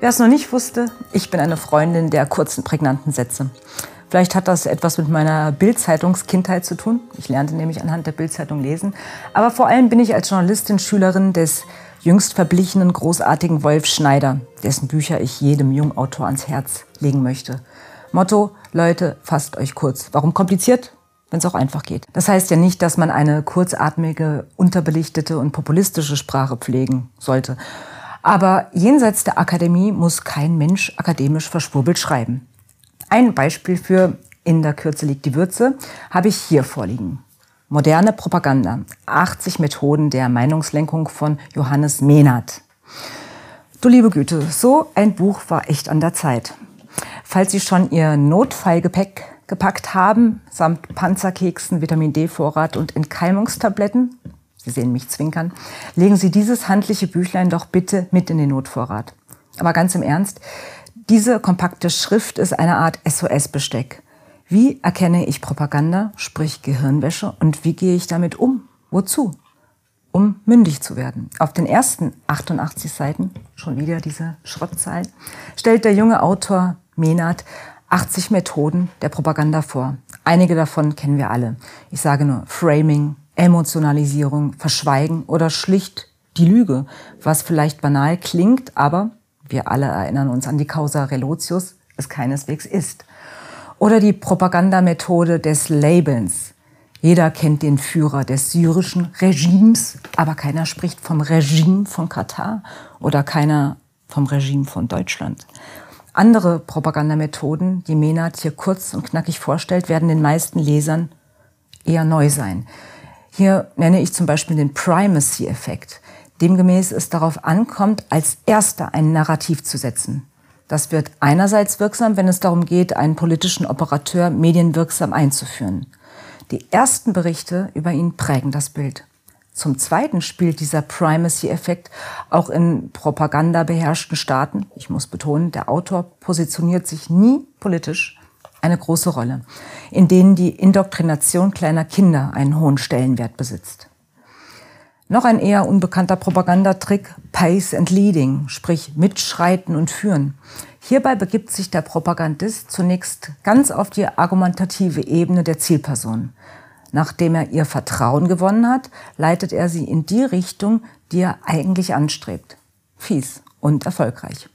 Wer es noch nicht wusste, ich bin eine Freundin der kurzen, prägnanten Sätze. Vielleicht hat das etwas mit meiner Bild-Zeitungskindheit zu tun. Ich lernte nämlich anhand der Bild-Zeitung lesen. Aber vor allem bin ich als Journalistin Schülerin des jüngst verblichenen großartigen Wolf Schneider, dessen Bücher ich jedem Jungautor ans Herz legen möchte. Motto, Leute, fasst euch kurz. Warum kompliziert? Wenn es auch einfach geht. Das heißt ja nicht, dass man eine kurzatmige, unterbelichtete und populistische Sprache pflegen sollte. Aber jenseits der Akademie muss kein Mensch akademisch verschwurbelt schreiben. Ein Beispiel für In der Kürze liegt die Würze habe ich hier vorliegen. Moderne Propaganda. 80 Methoden der Meinungslenkung von Johannes Mehnert. Du liebe Güte, so ein Buch war echt an der Zeit. Falls Sie schon Ihr Notfallgepäck gepackt haben, samt Panzerkeksen, Vitamin D-Vorrat und Entkeimungstabletten, Sie sehen mich zwinkern, legen Sie dieses handliche Büchlein doch bitte mit in den Notvorrat. Aber ganz im Ernst, diese kompakte Schrift ist eine Art SOS-Besteck. Wie erkenne ich Propaganda, sprich Gehirnwäsche, und wie gehe ich damit um? Wozu? Um mündig zu werden. Auf den ersten 88 Seiten, schon wieder diese Schrottzahlen, stellt der junge Autor Menard 80 Methoden der Propaganda vor. Einige davon kennen wir alle. Ich sage nur Framing, Emotionalisierung, Verschweigen oder schlicht die Lüge, was vielleicht banal klingt, aber wir alle erinnern uns an die Causa Relotius, es keineswegs ist. Oder die Propagandamethode des Labels. Jeder kennt den Führer des syrischen Regimes, aber keiner spricht vom Regime von Katar oder keiner vom Regime von Deutschland. Andere Propagandamethoden, die Menat hier kurz und knackig vorstellt, werden den meisten Lesern eher neu sein. Hier nenne ich zum Beispiel den Primacy-Effekt. Demgemäß es darauf ankommt, als Erster ein Narrativ zu setzen. Das wird einerseits wirksam, wenn es darum geht, einen politischen Operateur medienwirksam einzuführen. Die ersten Berichte über ihn prägen das Bild. Zum Zweiten spielt dieser Primacy-Effekt auch in propagandabeherrschten Staaten, ich muss betonen, der Autor positioniert sich nie politisch, eine große Rolle, in denen die Indoktrination kleiner Kinder einen hohen Stellenwert besitzt. Noch ein eher unbekannter Propagandatrick, Pace and Leading, sprich Mitschreiten und Führen. Hierbei begibt sich der Propagandist zunächst ganz auf die argumentative Ebene der Zielperson. Nachdem er ihr Vertrauen gewonnen hat, leitet er sie in die Richtung, die er eigentlich anstrebt. Fies und erfolgreich.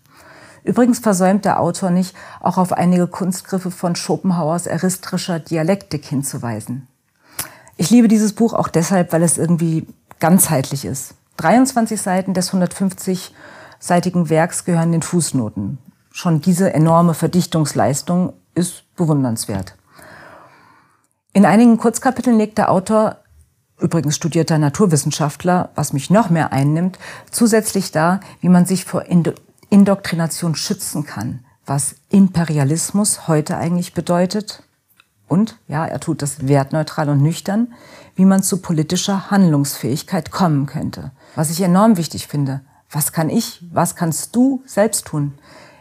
Übrigens versäumt der Autor nicht, auch auf einige Kunstgriffe von Schopenhauers eristrischer Dialektik hinzuweisen. Ich liebe dieses Buch auch deshalb, weil es irgendwie ganzheitlich ist. 23 Seiten des 150-seitigen Werks gehören den Fußnoten. Schon diese enorme Verdichtungsleistung ist bewundernswert. In einigen Kurzkapiteln legt der Autor, übrigens studierter Naturwissenschaftler, was mich noch mehr einnimmt, zusätzlich dar, wie man sich vor Indoktrination schützen kann, was Imperialismus heute eigentlich bedeutet. Und, ja, er tut das wertneutral und nüchtern, wie man zu politischer Handlungsfähigkeit kommen könnte. Was ich enorm wichtig finde. Was kann ich, was kannst du selbst tun?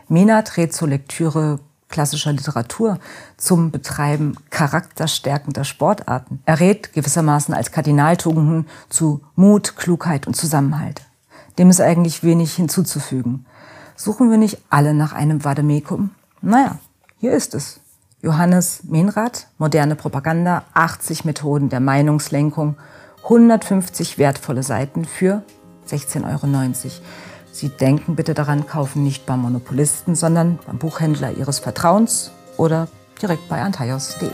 Menard rät zur Lektüre klassischer Literatur, zum Betreiben charakterstärkender Sportarten. Er rät gewissermaßen als Kardinaltugenden zu Mut, Klugheit und Zusammenhalt. Dem ist eigentlich wenig hinzuzufügen. Suchen wir nicht alle nach einem Vademekum? Naja, hier ist es. Johannes Menrath, moderne Propaganda, 80 Methoden der Meinungslenkung, 150 wertvolle Seiten für 16,90 Euro. Sie denken bitte daran, kaufen nicht beim Monopolisten, sondern beim Buchhändler Ihres Vertrauens oder direkt bei antaios.de.